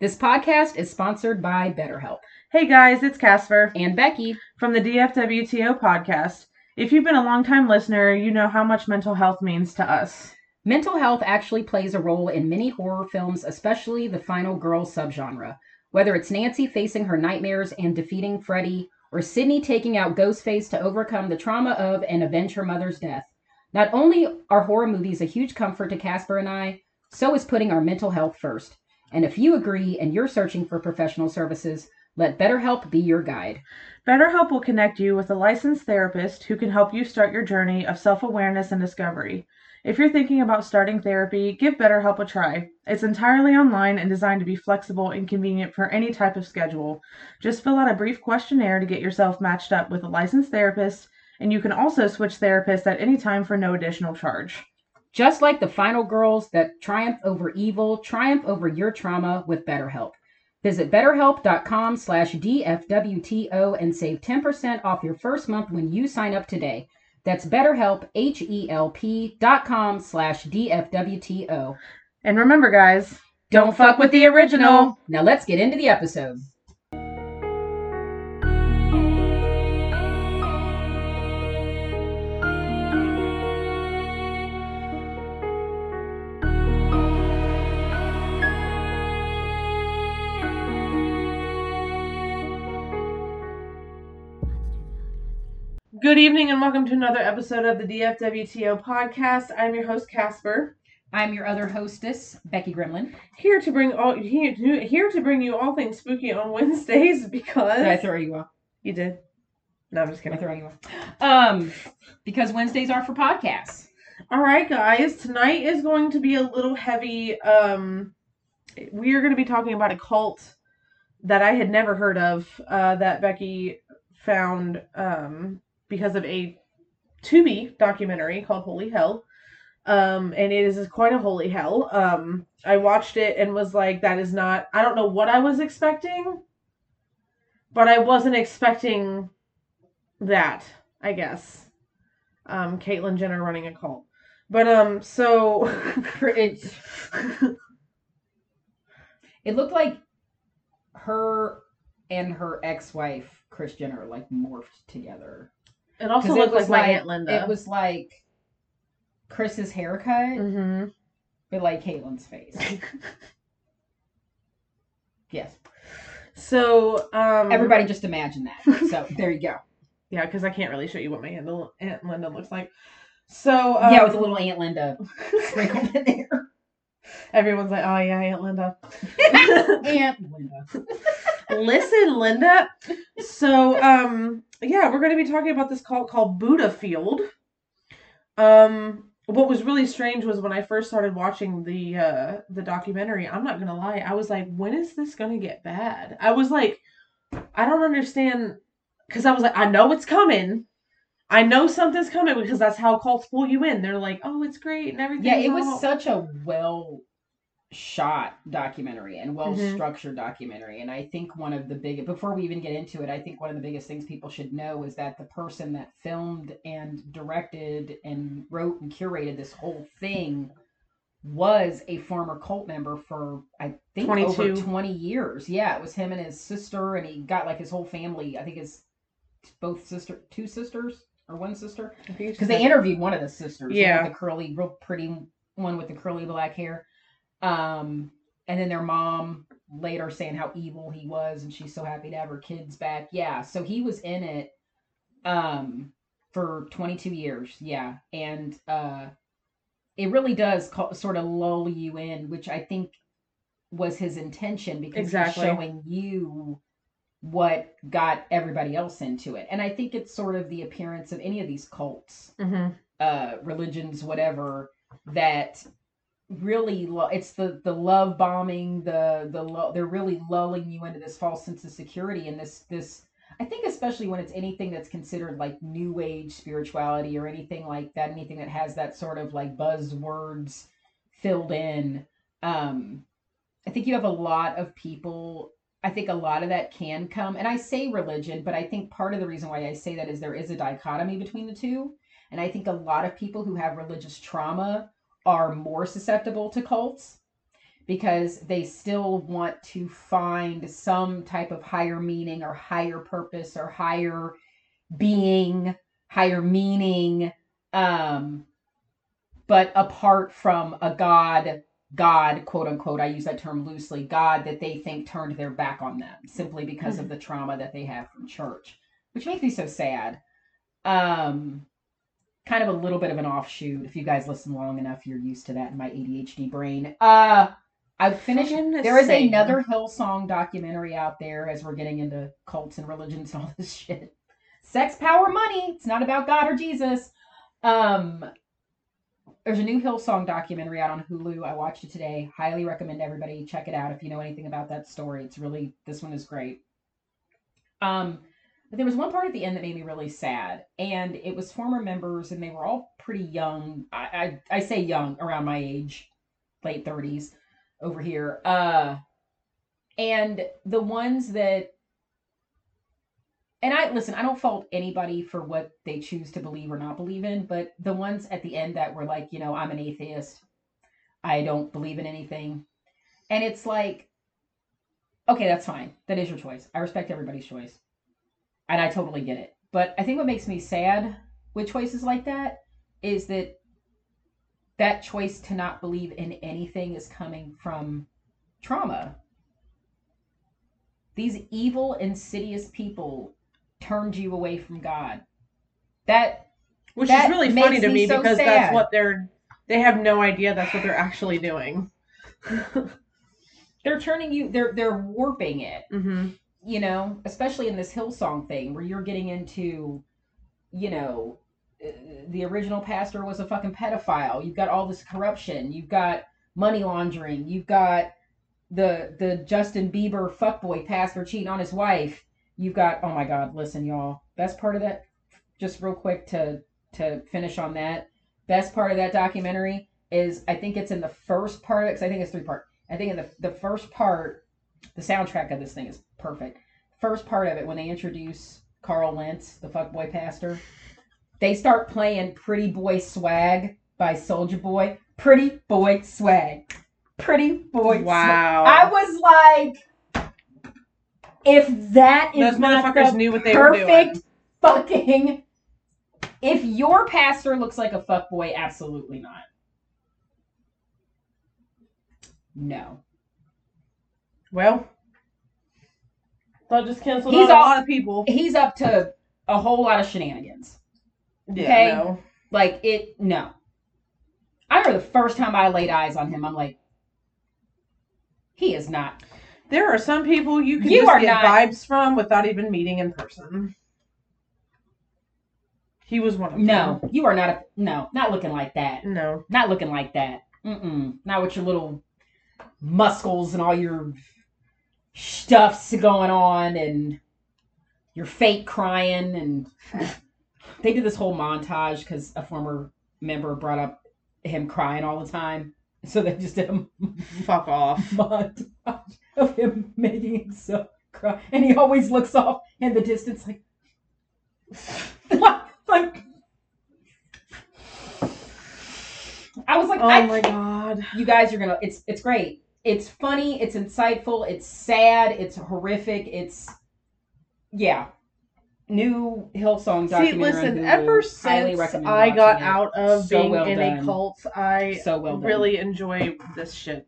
This podcast is sponsored by BetterHelp Hey guys, it's Casper and Becky. from the DFWTO podcast. If you've been a long-time listener, you know how much mental health means to us. Mental health actually plays a role in many horror films, especially the final girl subgenre. Whether it's Nancy facing her nightmares and defeating Freddy, or Sydney taking out Ghostface to overcome the trauma of and avenge her mother's death. Not only are horror movies a huge comfort to Casper and I, so is putting our mental health first. And if you agree and you're searching for professional services, let BetterHelp be your guide. BetterHelp will connect you with a licensed therapist who can help you start your journey of self-awareness and discovery. If you're thinking about starting therapy, give BetterHelp a try. It's entirely online and designed to be flexible and convenient for any type of schedule. Just fill out a brief questionnaire to get yourself matched up with a licensed therapist, and you can also switch therapists at any time for no additional charge. Just like the final girls that triumph over evil, triumph over your trauma with BetterHelp. Visit betterhelp.com slash DFWTO and save 10% off your first month when you sign up today. That's betterhelp, H-E-L-P dot com slash DFWTO. And remember, guys, Don't fuck with the original. Now let's get into the episode. Good evening and welcome to another episode of the DFWTO podcast. I'm your host Casper, I'm your other hostess, Becky Gremlin. here to bring all here to, here to bring you all things spooky on Wednesdays because Did I throw you off? you did. No, I'm just Am I kidding. throwing you off? Um, because Wednesdays are for podcasts. All right, guys. Tonight is going to be a little heavy. Um, we are going to be talking about a cult that I had never heard of. Uh, that Becky found um because of a Tubi documentary called Holy Hell. Um, and it is quite a holy hell. Um, I watched it and was like, that is not. I don't know what I was expecting, but I wasn't expecting that. I guess. Um, Caitlyn Jenner running a cult. But um, so It, it looked like her and her ex-wife, Kris Jenner, like morphed together. It also looked was like my aunt Linda. It was like Kris's haircut, hmm but like Caitlyn's face. yes. So um, Everybody just imagine that. So there you go. yeah, because I can't really show you what my aunt, aunt Linda looks like. So um, yeah, with a little Aunt Linda sprinkled in there. everyone's like, oh yeah, Aunt Linda. Aunt Linda. Listen, Linda. So, um, yeah, we're going to be talking about this cult called Buddha Field. Um, what was really strange was when I first started watching the uh the documentary. I'm not gonna lie, I was like, when is this gonna get bad? I was like, I don't understand, because I was like, I know it's coming. I know something's coming because that's how cults pull you in. They're like, oh, it's great and everything. Yeah, it was such a well shot documentary and well Mhm. structured documentary. And I think one of the big before we even get into it, I think one of the biggest things people should know is that the person that filmed and directed and wrote and curated this whole thing was a former cult member for I think over 20 years. Yeah, it was him and his sister and he got like his whole family. I think his both sister two sisters or one sister because they interviewed one of the sisters, Yeah. the curly, real pretty one with the curly black hair. Um, and then their mom later saying how evil he was, and she's so happy to have her kids back. Yeah, so he was in it, um, for 22 years. Yeah, and uh, it really does call, sort of lull you in, which I think was his intention because Exactly. he's showing you what got everybody else into it. And I think it's sort of the appearance of any of these cults, hmm uh, religions, whatever, that really lo- it's the the love bombing, the the lo- they're really lulling you into this false sense of security and this this I think especially when it's anything that's considered like new age spirituality or anything like that, anything that has that sort of like buzzwords filled in. Um, I think you have a lot of people. I think a lot of that can come, and I say religion, but I think part of the reason why I say that is there is a dichotomy between the two. And I think a lot of people who have religious trauma are more susceptible to cults because they still want to find some type of higher meaning or higher purpose or higher being, higher meaning, um, but apart from a God, God, quote unquote, I use that term loosely, God that they think turned their back on them simply because of the trauma that they have from church, which makes me so sad. Um, kind of a little bit of an offshoot. If you guys listen long enough, you're used to that in my ADHD brain. Uh, I've finished. There is sake. another Hillsong documentary out there as we're getting into cults and religions and all this shit. Sex, power, money. It's not about God or Jesus. Um, there's a new Hillsong documentary out on Hulu. I watched it today. Highly recommend everybody check it out if you know anything about that story. It's really this one is great. Um, but there was one part at the end that made me really sad, and it was former members, and they were all pretty young. I I, I say young, around my age, late thirties, over here. Uh, and the ones that and I listen, I don't fault anybody for what they choose to believe or not believe in, but the ones at the end that were like, you know, I'm an atheist. I don't believe in anything. And it's like, okay, that's fine. That is your choice. I respect everybody's choice. And I totally get it. But I think what makes me sad with choices like that is that that choice to not believe in anything is coming from trauma. These evil, insidious people turned you away from God. That Which That is really funny to me me so because sad. that's what they're they have no idea that's what they're actually doing. they're turning you they're they're warping it, hmm you know, especially in this Hillsong thing where you're getting into you know uh, the original pastor was a fucking pedophile. You've got all this corruption. You've got money laundering. You've got the the Justin Bieber fuckboy pastor cheating on his wife. You've got oh my god, listen y'all. Best part of that just real quick to to finish on that. Best part of that documentary is I think it's in the first part cuz I think it's three part. I think in the the first part the soundtrack of this thing is perfect. First part of it when they introduce Carl Lentz, the fuckboy pastor, they start playing Pretty Boy Swag by Soulja Boy. Pretty Boy Swag. Pretty Boy Swag. Wow. I was like, if that is Those not motherfuckers the knew what they were doing. perfect fucking. If your pastor looks like a fuckboy, absolutely not. No. Well, that just canceled He's out a lot of people. He's up to a whole lot of shenanigans. Yeah, okay. no. Like it, no. I remember the first time I laid eyes on him, I'm like, he is not. There are some people you can You just are get not- vibes from without even meeting in person. He was one of them. No, you are not a. No, not looking like that. No. Not looking like that. Mm-mm. Not with your little muscles and all your stuffs going on and your fake crying and they did this whole montage because a former member brought up him crying all the time. So they just did a Fuck off. montage of him making himself cry, and he always looks off in the distance like, like. I was like, Oh I, my god. you guys are gonna. It's it's great. It's funny. It's insightful. It's sad. It's horrific. It's yeah. New Hillsong See, documentary. on listen, Hulu. ever since I got out of So being well in done. a cult, I so well really enjoy this shit.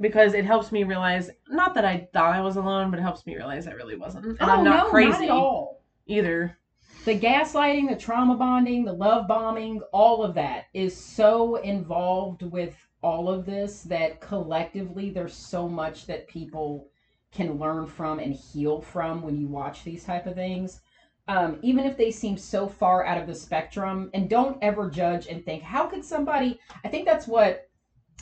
Because it helps me realize, not that I thought I was alone, but it helps me realize I really wasn't. And oh, I'm not no, crazy Not at all. either. the gaslighting, the trauma bonding, the love bombing, all of that is so involved with all of this that collectively there's so much that people can learn from and heal from when you watch these type of things. Um, even if they seem so far out of the spectrum, and don't ever judge and think, how could somebody? I think that's what.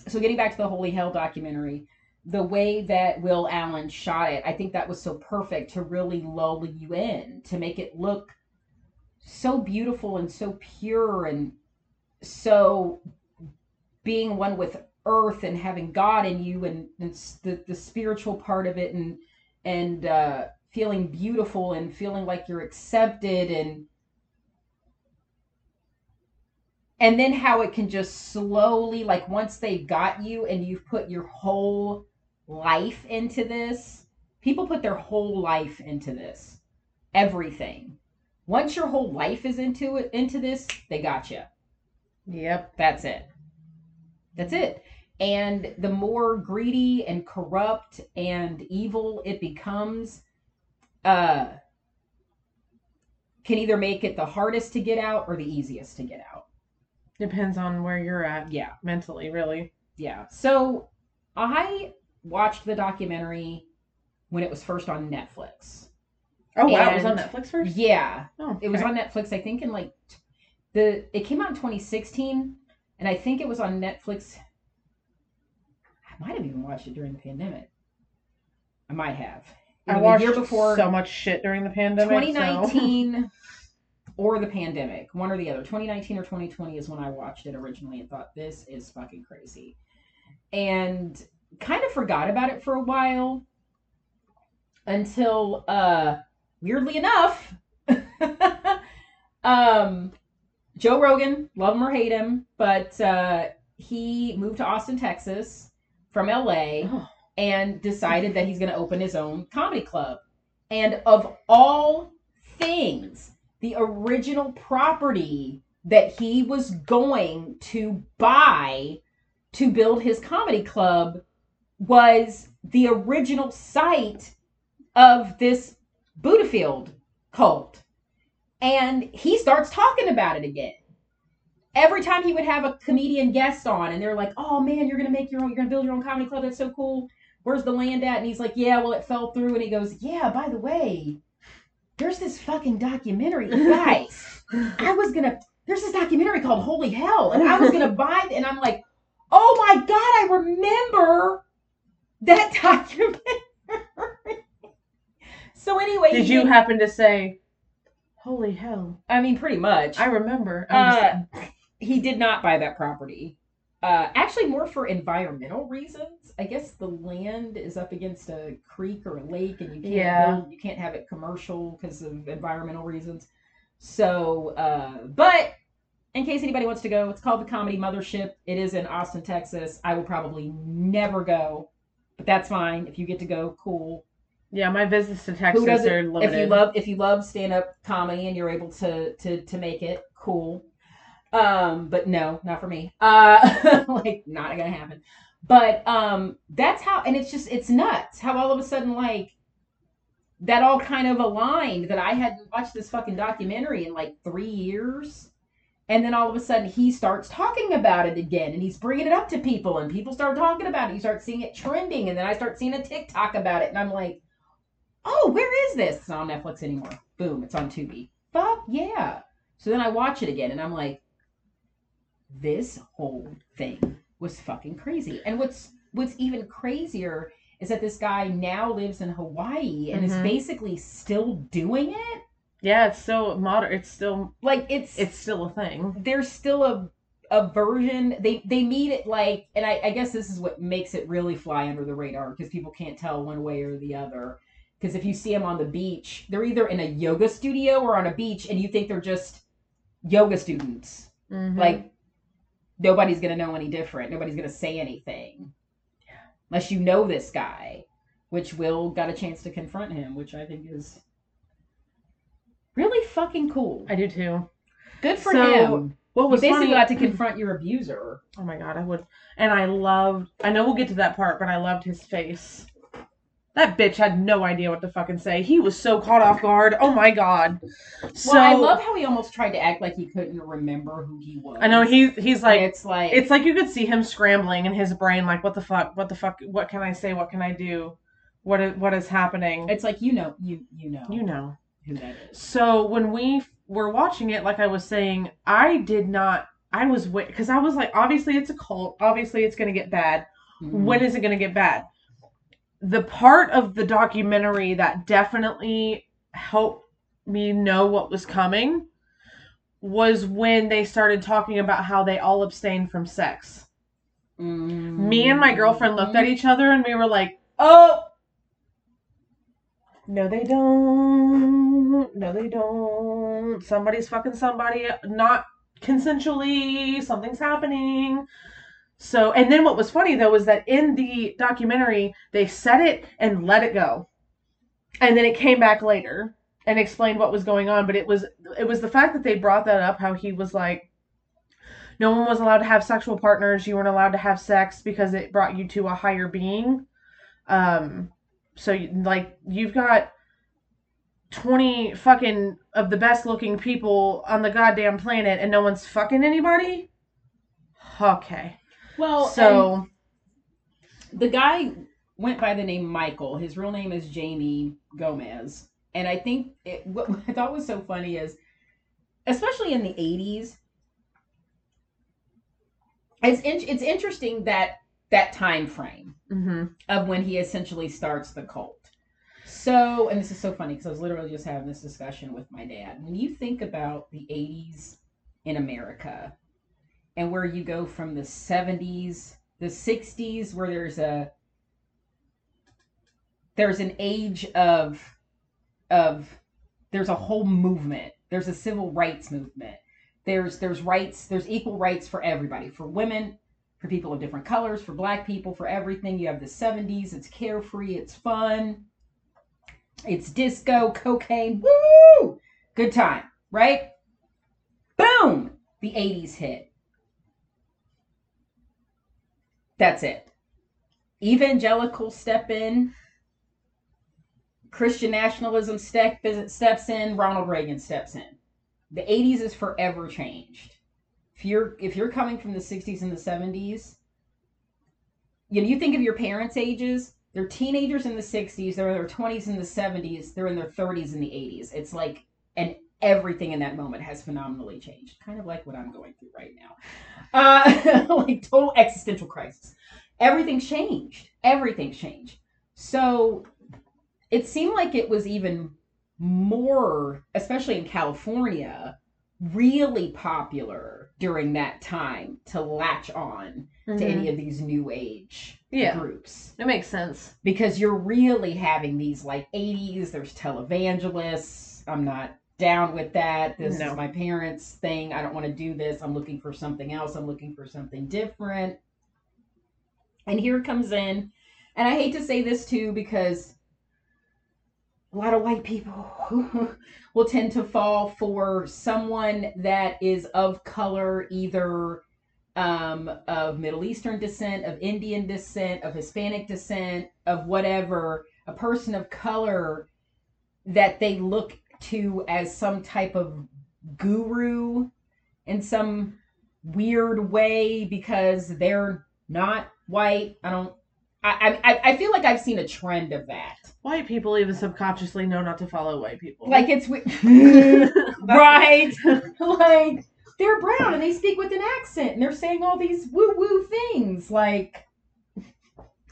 So getting back to the Holy Hell documentary, the way that Will Allen shot it, I think that was so perfect to really lull you in, to make it look so beautiful and so pure and so being one with earth and having God in you and, and the, the spiritual part of it and and uh, feeling beautiful and feeling like you're accepted and and then how it can just slowly like once they've got you and you've put your whole life into this people put their whole life into this. Everything. Once your whole life is into it into this they got you Yep. that's it that's it. And the more greedy and corrupt and evil it becomes uh can either make it the hardest to get out or the easiest to get out. Depends on where you're at yeah. mentally, really. yeah. So i watched the documentary when it was first on netflix. Oh wow, it was on Netflix first. yeah. Oh, it was on netflix i think in like the it came out in 2016 and i think it was on netflix i might have even watched it during the pandemic i might have I Either watched year before so much shit during the pandemic. so- 2019 or the pandemic, one or the other. 2019 or 2020 is when I watched it originally and thought this is fucking crazy. And kind of forgot about it for a while until uh weirdly enough um Joe Rogan, love him or hate him, but uh he moved to Austin, Texas from LA Oh. and decided that he's going to open his own comedy club. And of all things, the original property that he was going to buy to build his comedy club was the original site of this Buddhafield cult. And he starts talking about it again. Every time he would have a comedian guest on, and they're like, "Oh man, you're gonna make your own, you're gonna build your own comedy club. That's so cool. Where's the land at?" And he's like, "Yeah, well, it fell through." And he goes, "Yeah, by the way, there's this fucking documentary, guys. I was gonna. There's this documentary called Holy Hell, and I was gonna buy. it." And I'm like, oh my god, I remember that documentary. so anyway, Did you happen to say, "Holy hell"? I mean, pretty much. I remember. Uh, he did not buy that property. Uh, actually, more for environmental reasons. I guess the land is up against a creek or a lake, and you can't Yeah. build, you can't have it commercial because of environmental reasons. So, uh, but in case anybody wants to go, it's called the Comedy Mothership. It is in Austin, Texas. I will probably never go, but that's fine. If you get to go, cool. Yeah, my visits to Texas are limited. If you love if you love stand up comedy and you're able to to to make it, cool. Um, but no, not for me. Uh, like not gonna happen. But um, that's how, and it's just it's nuts how all of a sudden like that all kind of aligned that I hadn't watched this fucking documentary in like three years. And then all of a sudden he starts talking about it again and he's bringing it up to people and people start talking about it. You start seeing it trending and then I start seeing a TikTok about it and I'm like, oh, where is this? It's not on Netflix anymore. Boom, it's on Tubi. Fuck yeah. So then I watch it again and I'm like, this whole thing was fucking crazy. And what's what's even crazier is that this guy now lives in Hawaii and is Mhm. basically still doing it. yeah, it's still modern. It's still Like it's it's still a thing. there's still a a version they they meet it like and I, I guess this is what makes it really fly under the radar because people can't tell one way or the other because if you see them on the beach they're either in a yoga studio or on a beach and you think they're just yoga students Mhm. like nobody's gonna know any different nobody's gonna say anything unless you know this guy which will got a chance to confront him which i think is really fucking cool I do too. good for So, him What you was basically funny? got to confront your abuser Oh my god, I would. And I loved. I know we'll get to that part, but I loved his face. That bitch had no idea what to fucking say. He was so caught off guard. Oh my god. So well, I love how he almost tried to act like he couldn't remember who he was. I know he's he's like it's like it's like you could see him scrambling in his brain, like what the fuck, what the fuck, what can I say, what can I do, what is what is happening? it's like you know you you know You know. who that is. So when we were watching it, like I was saying, I did not. I was wait because I was like, obviously it's a cult. Obviously it's gonna get bad. Mhm. when is it going to get bad? The part of the documentary that definitely helped me know what was coming was when they started talking about how they all abstained from sex. Mm-hmm. Me and my girlfriend looked at each other and we were like, "Oh, no, they don't. No, they don't. Somebody's fucking somebody. Not consensually, something's happening. So, and then what was funny though was that in the documentary, they said it and let it go. And then it came back later and explained what was going on, but it was it was the fact that they brought that up how he was like no one was allowed to have sexual partners, you weren't allowed to have sex because it brought you to a higher being. Um so like you've got 20 fucking of the best looking people on the goddamn planet and no one's fucking anybody? Okay. Well, So the guy went by the name Michael. His real name is Jamie Gomez. And I think it, what I thought was so funny is, especially in the 80s, it's, in, it's interesting that that time frame mhm. of when he essentially starts the cult. So, and this is so funny because I was literally just having this discussion with my dad. When you think about the 80s in America and where you go from the 70s, the 60s, where there's a there's an age of of there's a whole movement. There's a civil rights movement. There's there's rights, there's equal rights for everybody, for women, for people of different colors, for black people, for everything. You have the 70s, it's carefree, it's fun. It's disco, cocaine, woo! Good time, right? Boom! The 80s hit. That's it. Evangelical step in. Christian nationalism step, steps in. Ronald Reagan steps in. The 80s is forever changed. If you're if you're coming from the 60s and the 70s, you know, you think of your parents' ages, they're teenagers in the 60s, they're in their 20s in the 70s, they're in their 30s in the 80s. It's like, and everything in that moment has phenomenally changed. Kind of like what I'm going through right now. Uh, like total existential crisis. Everything's changed. Everything's changed. So it seemed like it was even more, especially in California, really popular during that time to latch on to Mhm. any of these new age Yeah. groups It makes sense. because you're really having these like 80s there's televangelists i'm not down with that this No. is my parents thing i don't want to do this i'm looking for something else i'm looking for something different and here comes in and i hate to say this too because a lot of white people will tend to fall for someone that is of color either um, of Middle Eastern descent, of Indian descent, of Hispanic descent, of whatever, a person of color that they look to as some type of guru in some weird way because they're not white. I don't. I, I I feel like I've seen a trend of that. White people even subconsciously know not to follow white people. Like it's right, like they're brown and they speak with an accent and they're saying all these woo woo things. Like,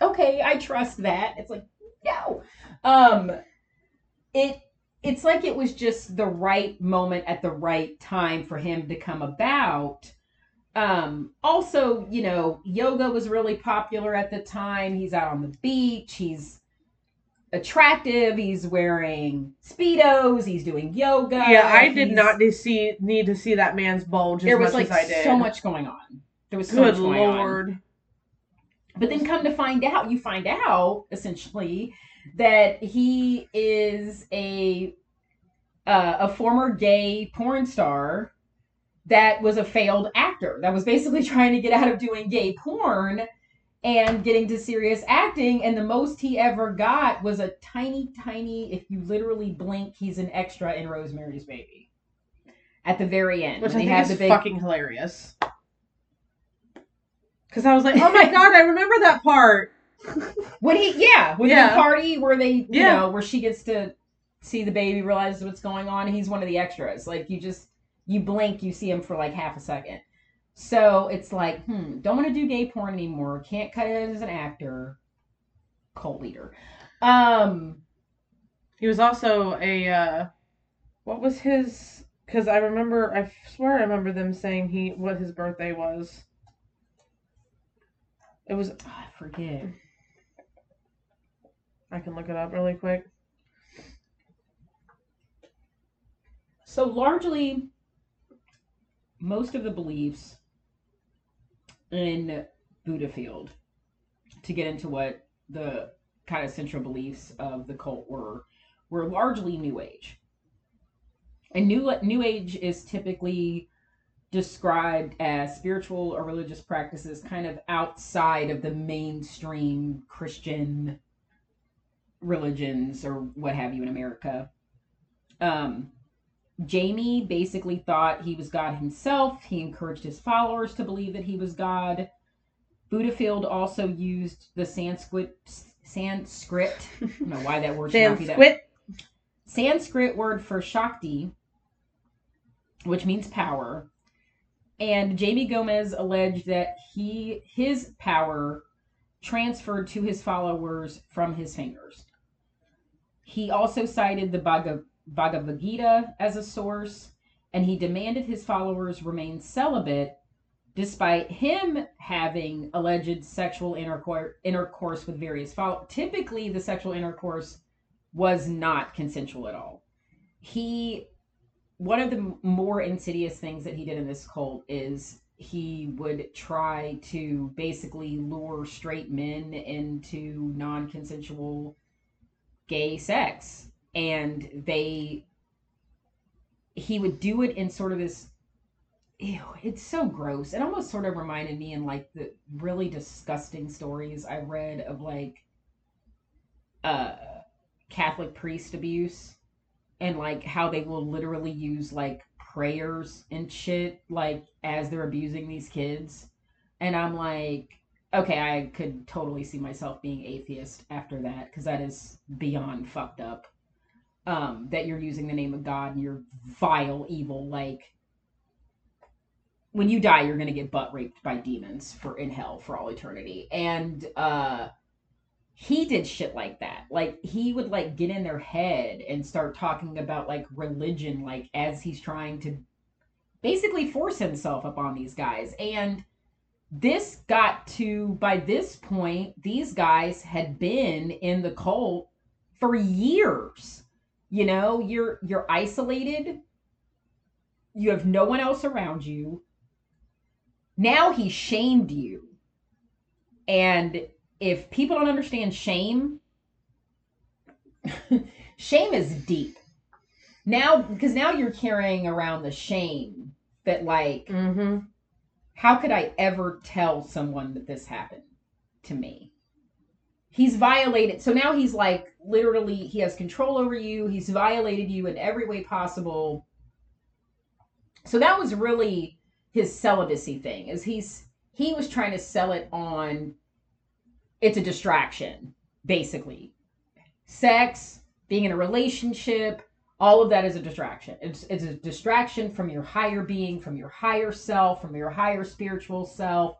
okay, I trust that. It's like no, um, it it's like it was just the right moment at the right time for him to come about. Um, also, you know, yoga was really popular at the time. He's out on the beach. He's attractive. He's wearing speedos. He's doing yoga. yeah, I did not see need to see that man's bulge There was like as I did. so much going on. There was so Good much going on. lord. But then come to find out, you find out essentially that he is a uh, a former gay porn star that was a failed actor that was basically trying to get out of doing gay porn and getting to serious acting and the most he ever got was a tiny tiny if you literally blink he's an extra in Rosemary's Baby at the very end Which I think is big fucking hilarious. Because I was like, oh my god, I remember that part. When he, yeah, when Yeah. the party where they, you Yeah. know, where she gets to see the baby, realizes what's going on. He's one of the extras. Like you just, you blink, you see him for like half a second. So it's like, hmm, don't want to do gay porn anymore. Can't cut it as an actor. Cult leader. Um, He was also a uh what was his because I remember I swear I remember them saying he what his birthday was. It was oh, I forget. I can look it up really quick. So largely, most of the beliefs in Buddha Field to get into what the kind of central beliefs of the cult were were largely New Age. And New New Age is typically described as spiritual or religious practices kind of outside of the mainstream Christian religions or what have you in America. Um, Jamie basically thought he was God himself. He encouraged his followers to believe that he was God. Buddhafield also used the Sanskrit Sanskrit. I don't know why that word should not that. Sanskrit. Sanskrit word for Shakti, which means power. And Jamie Gomez alleged that he his power transferred to his followers from his fingers. He also cited the Bhagavad Gita as a source, and he demanded his followers remain celibate despite him having alleged sexual intercourse, intercourse with various followers. Typically, the sexual intercourse was not consensual at all. He, one of the more insidious things that he did in this cult is he would try to basically lure straight men into non consensual gay sex and they he would do it in sort of this ew, it's so gross. It almost sort of reminded me in like the really disgusting stories I read of like uh Catholic priest abuse and like how they will literally use like prayers and shit like as they're abusing these kids. And I'm like, okay, I could totally see myself being atheist after that because that is beyond fucked up um, that you're using the name of God and you're vile, evil. Like when you die, you're gonna get butt raped by demons for in hell for all eternity. And uh, he did shit like that. Like he would like get in their head and start talking about like religion, like as he's trying to basically force himself upon these guys. And this got to by this point, these guys had been in the cult for years. You know you're you're isolated. You have no one else around you. Now he shamed you. And if people don't understand shame shame is deep. Now because now you're carrying around the shame that like Mm-hmm. How could i ever tell someone that this happened to me? He's violated so now he's like literally he has control over you. He's violated you in every way possible. So that was really his celibacy thing is he's he was trying to sell it on it's a distraction basically. Sex being in a relationship all of that is a distraction it's, it's a distraction from your higher being from your higher self from your higher spiritual self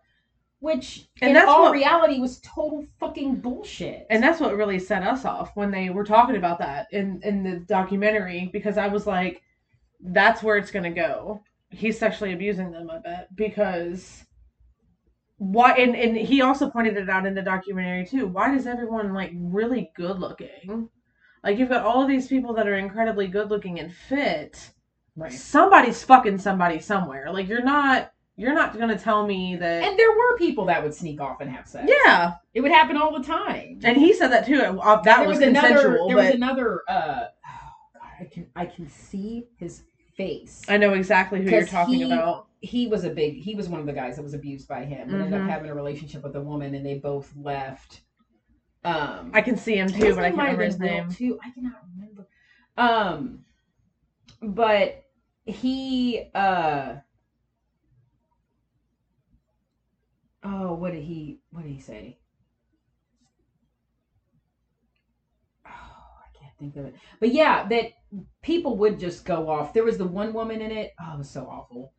which And in that's all what- reality was total fucking bullshit And that's what really set us off when they were talking about that in in the documentary because I was like, that's where it's gonna go. He's sexually abusing them, I bet, because why? And and he also pointed it out in the documentary too. Why does everyone like really good looking? Like you've got all of these people that are incredibly good looking and fit. right Somebody's fucking somebody somewhere. Like you're not you're not gonna tell me that. and there were people that would sneak off and have sex yeah, it would happen all the time and he said that too. Uh, that there was, was, another consensual, there but was another uh oh god i can i can see his face I know exactly who you're talking he- about. he was a big he was one of the guys that was abused by him and ended up Mhm. having a relationship with a woman and they both left um I can see him too, but I can't remember his name. too. I cannot remember. Um but he uh oh what did he what did he say? Oh i can't think of it. But yeah that people would just go off. There was the one woman in it. Oh it was so awful.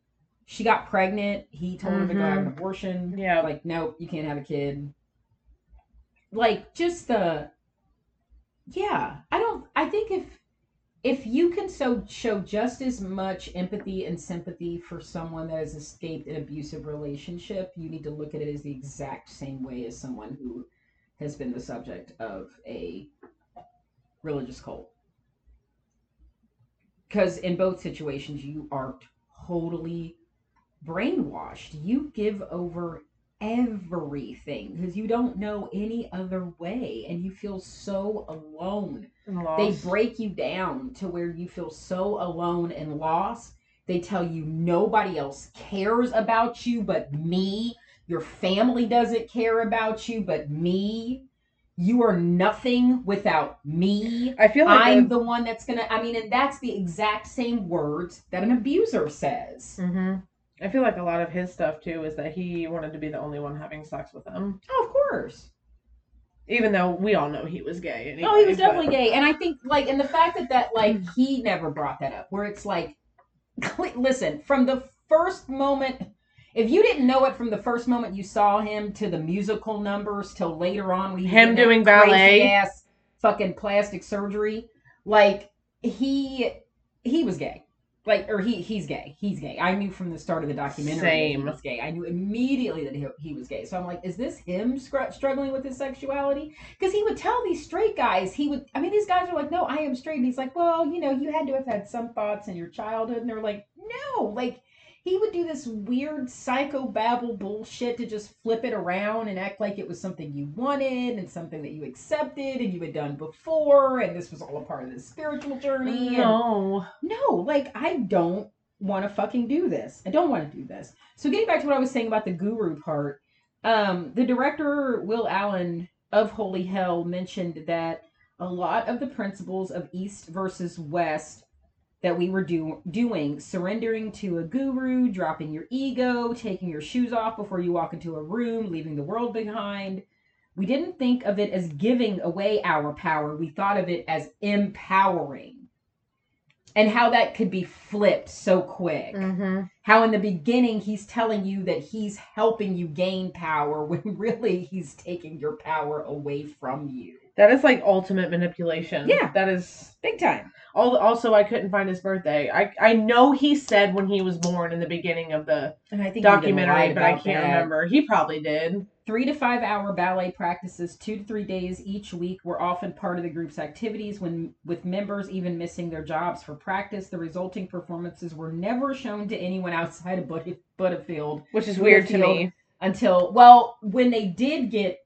She got pregnant. He told her to go have an abortion. Yeah. like nope you can't have a kid like just the yeah i don't i think if if you can so show just as much empathy and sympathy for someone that has escaped an abusive relationship you need to look at it as the exact same way as someone who has been the subject of a religious cult because in both situations you are totally brainwashed. You give over everything because you don't know any other way and you feel so alone. They break you down to where you feel so alone and lost. They tell you nobody else cares about you but me. Your family doesn't care about you but me. You are nothing without me. I feel like I'm the one that's gonna. I mean, and that's the exact same words that an abuser says. hmm I feel like a lot of his stuff too is that he wanted to be the only one having sex with them, Oh, of course. even though we all know he was gay. Anyway, Oh, he was but- definitely gay, and I think like, and the fact that that like mm. he never brought that up, where it's like, listen, from the first moment, if you didn't know it from the first moment you saw him to the musical numbers till later on, when was Him doing ballet. ass fucking plastic surgery, like he he was gay. Like, or he he's gay. He's gay. I knew from the start of the documentary that Same. he was gay. I knew immediately that he, he was gay. So I'm like, is this him scr- struggling with his sexuality? Because he would tell these straight guys, he would. I mean, these guys are like, no, I am straight. And he's like, well, you know, you had to have had some thoughts in your childhood, and they're like, no, like. He would do this weird psychobabble bullshit to just flip it around and act like it was something you wanted and something that you accepted and you had done before, and this was all a part of this spiritual journey. and- No. no, like I don't want to fucking do this. I don't want to do this. So getting back to what I was saying about the guru part, um, the director Will Allen of Holy Hell mentioned that a lot of the principles of East versus West that we were do- doing, surrendering to a guru, dropping your ego, taking your shoes off before you walk into a room, leaving the world behind. We didn't think of it as giving away our power. We thought of it as empowering and how that could be flipped so quick. Mm-hmm. How in the beginning he's telling you that he's helping you gain power when really he's taking your power away from you. That is like ultimate manipulation. Yeah. That is Big time. Al- Also, I couldn't find his birthday. I I know he said when he was born in the beginning of the And I think documentary, but I can't remember. He probably did. Three to five hour ballet practices, two to three days each week, were often part of the group's activities. When with members even missing their jobs for practice, the resulting performances were never shown to anyone outside of But- Buddhafield Which is weird to Buddhafield. me. until well when they did get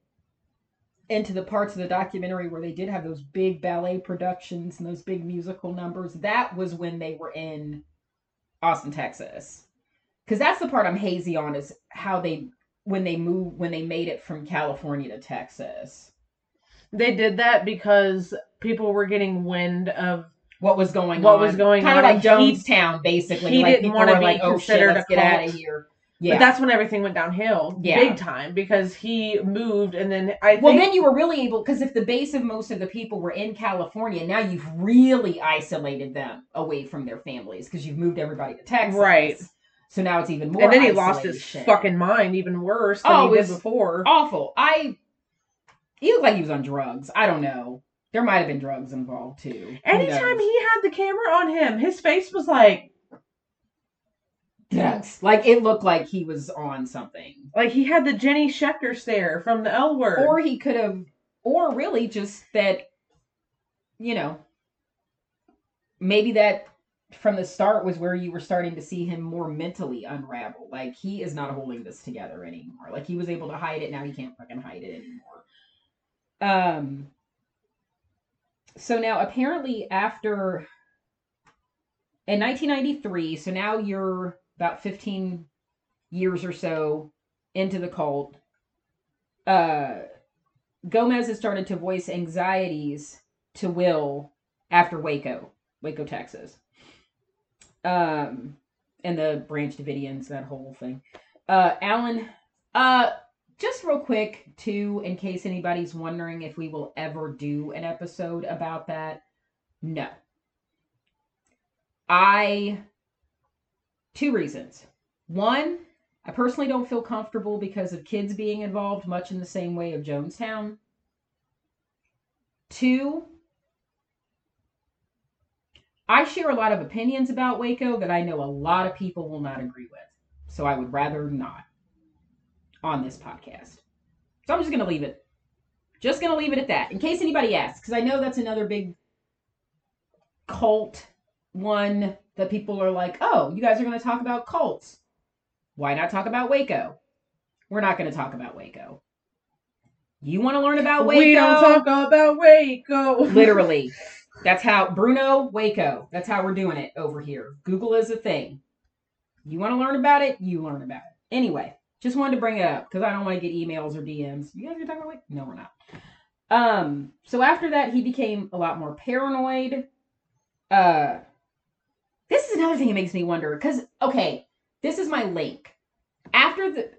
into the parts of the documentary where they did have those big ballet productions and those big musical numbers that was when they were in austin texas. Because that's the part i'm hazy on is how they when they moved when they made it from california to texas. They did that because people were getting wind of what was going What on. What was going kind on, Kind of like jonestown basically he like didn't wanna be like oh shit considered let's a get out of here yeah But that's when everything went downhill, Yeah. big time, because he moved, and then I think Well, then you were really able because if the base of most of the people were in California, now you've really isolated them away from their families because you've moved everybody to Texas. Right. So now it's even more. and then he lost his fucking mind even worse than Oh, he did before. awful. I. He looked like he was on drugs. I don't know. There might have been drugs involved too. Anytime he had the camera on him, his face was like Yes. Like it looked like he was on something. like he had the Jenny Schecter stare from the L word. Or he could have, or really just that, you know, maybe that from the start was where you were starting to see him more mentally unravel. Like he is not holding this together anymore. Like he was able to hide it, now he can't fucking hide it anymore. Um. So now apparently after in 1993, so now you're about 15 years or so into the cult. Uh Gomez has started to voice anxieties to Will after Waco, Waco, Texas. Um, and the Branch Davidians, that whole thing. Uh, Alan, uh, just real quick, too, in case anybody's wondering if we will ever do an episode about that. No. I, two reasons. One, I personally don't feel comfortable because of kids being involved, much in the same way of Jonestown. Two, I share a lot of opinions about Waco that I know a lot of people will not agree with. So I would rather not on this podcast. So I'm just going to leave it. Just going to leave it at that in case anybody asks, because I know that's another big cult one that people are like, oh, you guys are going to talk about cults. Why not talk about Waco? We're not going to talk about Waco. You want to learn about Waco? We don't talk about Waco. Literally. That's how Bruno Waco. That's how we're doing it over here. Google is a thing. You want to learn about it? You learn about it. Anyway, just wanted to bring it up because I don't want to get emails or DMs. You guys are talking about Waco? No, we're not. Um, so after that, he became a lot more paranoid. Uh, another thing that makes me wonder because okay, this is my link. After the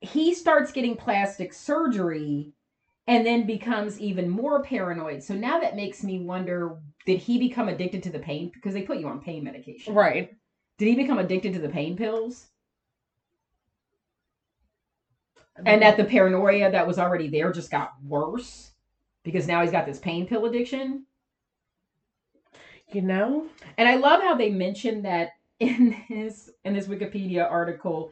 he starts getting plastic surgery and then becomes even more paranoid. So now that makes me wonder did he become addicted to the pain because they put you on pain medication. Right. Did he become addicted to the pain pills? And that the paranoia that was already there just got worse because now he's got this pain pill addiction. You know, And I love how they mentioned that in this in this Wikipedia article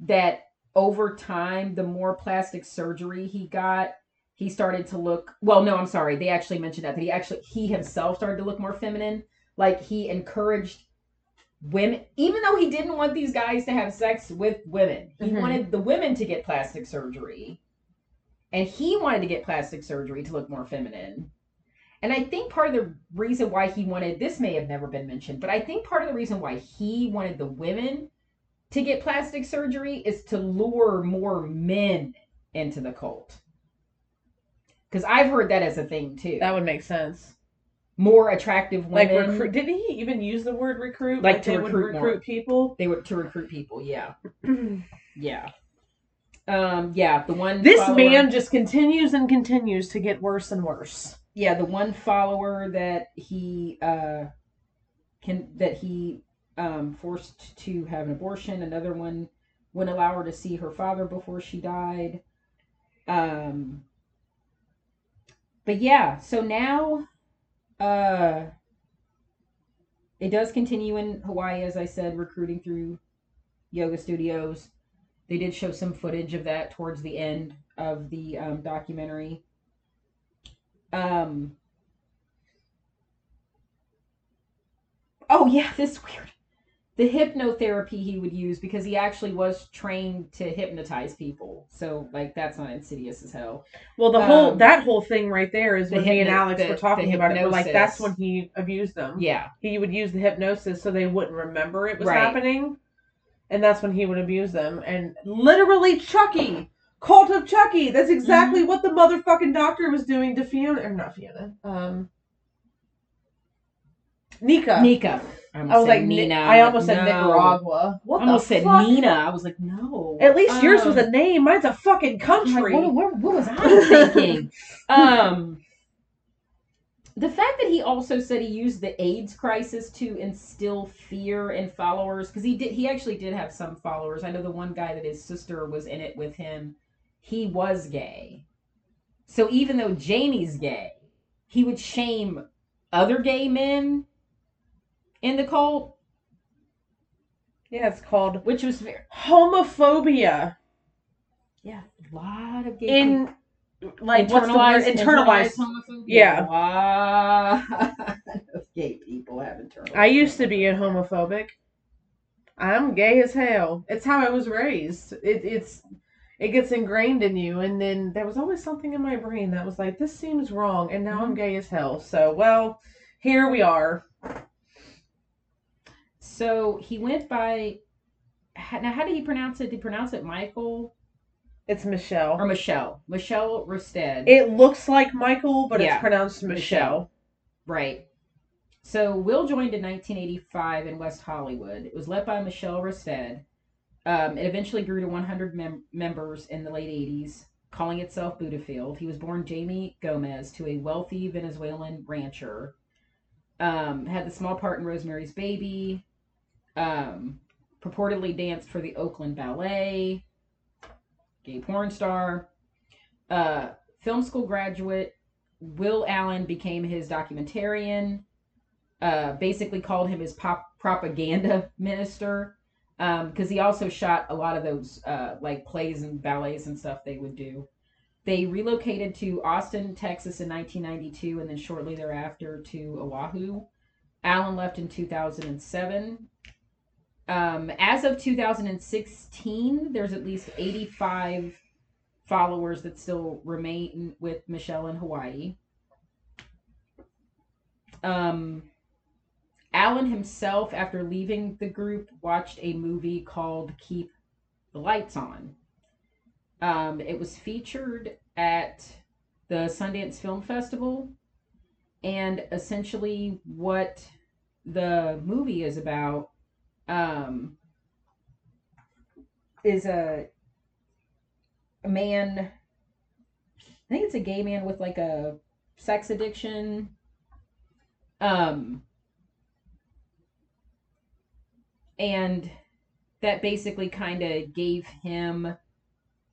that over time, the more plastic surgery he got, he started to look well, no, I'm sorry. They actually mentioned that that he actually he himself started to look more feminine. Like he encouraged women even though he didn't want these guys to have sex with women. He Mhm. wanted the women to get plastic surgery. And he wanted to get plastic surgery to look more feminine. And I think part of the reason why he wanted this may have never been mentioned, but I think part of the reason why he wanted the women to get plastic surgery is to lure more men into the cult. Because I've heard that as a thing too. that would make sense. more attractive women. Like recruit. Didn't he even use the word recruit? Like to they would recruit recruit people. They were to recruit people. Yeah, yeah, um, yeah. The one this follower- man just continues and continues to get worse and worse. Yeah, the one follower that he uh can that he um forced to have an abortion. Another one wouldn't allow her to see her father before she died. Um, but yeah, so now, uh, it does continue in Hawaii, as I said, recruiting through yoga studios. They did show some footage of that towards the end of the um, documentary. Um. Oh yeah, this is weird. The hypnotherapy he would use because he actually was trained to hypnotize people. So like that's not insidious as hell. Well, the whole Um, that whole thing right there is when me and Alex the- were talking about it. We're like, that's when he abused them. Yeah. He would use the hypnosis so they wouldn't remember it was Right. happening, and that's when he would abuse them. And literally, Chucky, cult of Chucky. That's exactly Mm-hmm. what the motherfucking doctor was doing to Fiona, or not Fiona. Um, Nika. Nika. I, I was said like Ni- Nina. I almost said No. Nicaragua. What I almost the said fuck? Nina. I was like, no. At least yours was Um, a name. Mine's a fucking I'm like, country. what, what, what was I thinking? um, the fact that he also said he used the AIDS crisis to instill fear in followers because he did. He actually did have some followers. I know the one guy that his sister was in it with him. He was gay. So even though Jamie's gay, he would shame other gay men in the cult, yeah, it's called which was very homophobia. yeah, a lot of gay In like what's the word? Internalized. homophobia. Yeah. A lot of gay people have internalized. I used to be a homophobic. I'm gay as hell. It's how I was raised. It, it's it gets ingrained in you, and then there was always something in my brain that was like, "This seems wrong," and now I'm mm-hmm. gay as hell. So, well, here we are. So he went by. Now, how did he pronounce it? Did he pronounce it Michael It's Michelle. or Michelle? Michelle Rostand. It looks like Michael, but Yeah. it's pronounced Michelle. Right. So Will joined in 1985 in West Hollywood. It was led by Michelle Rostand. Um, it eventually grew to 100 mem- members in the late 80s, calling itself Buddhafield. He was born Jamie Gomez to a wealthy Venezuelan rancher. Um, had the small part in Rosemary's Baby. Um, purportedly danced for the Oakland Ballet. Gay porn star. Uh, film school graduate. Will Allen became his documentarian. Uh, basically called him his pop propaganda minister because he also shot a lot of those uh, like plays and ballets and stuff they would do. They relocated to Austin, Texas in 1992, and then shortly thereafter to Oahu. Allen left in 2007. Um, as of 2016, there's at least 85 followers that still remain with Michelle in Hawaii. Um, Allen himself, after leaving the group, watched a movie called Keep the Lights On. Um, it was featured at the Sundance Film Festival, and essentially, what the movie is about um, is a, a man. I think it's a gay man with like a sex addiction. Um, and that basically kind of gave him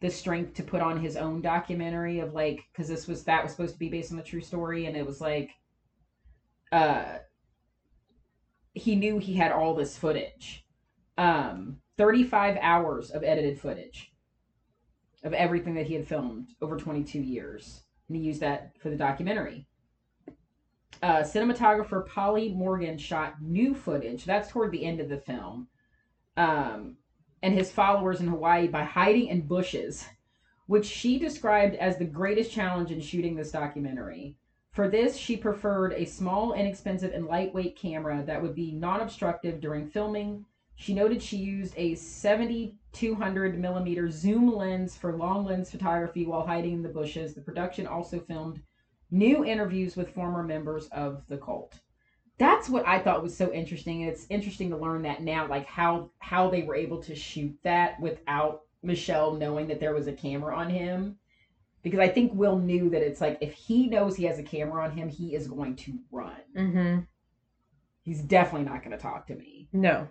the strength to put on his own documentary of like because this was that was supposed to be based on a true story and it was like uh he knew he had all this footage. Um 35 hours of edited footage of everything that he had filmed over 22 years and he used that for the documentary uh, cinematographer polly morgan shot new footage that's toward the end of the film um, and his followers in hawaii by hiding in bushes which she described as the greatest challenge in shooting this documentary for this, she preferred a small, inexpensive, and lightweight camera that would be non obstructive during filming. She noted she used a 7200 millimeter zoom lens for long lens photography while hiding in the bushes. The production also filmed new interviews with former members of the cult. That's what I thought was so interesting. And it's interesting to learn that now, like how how they were able to shoot that without Michelle knowing that there was a camera on him because I think Will knew that it's like if he knows he has a camera on him, he is going to run. Mm-hmm. He's definitely not going to talk to me No.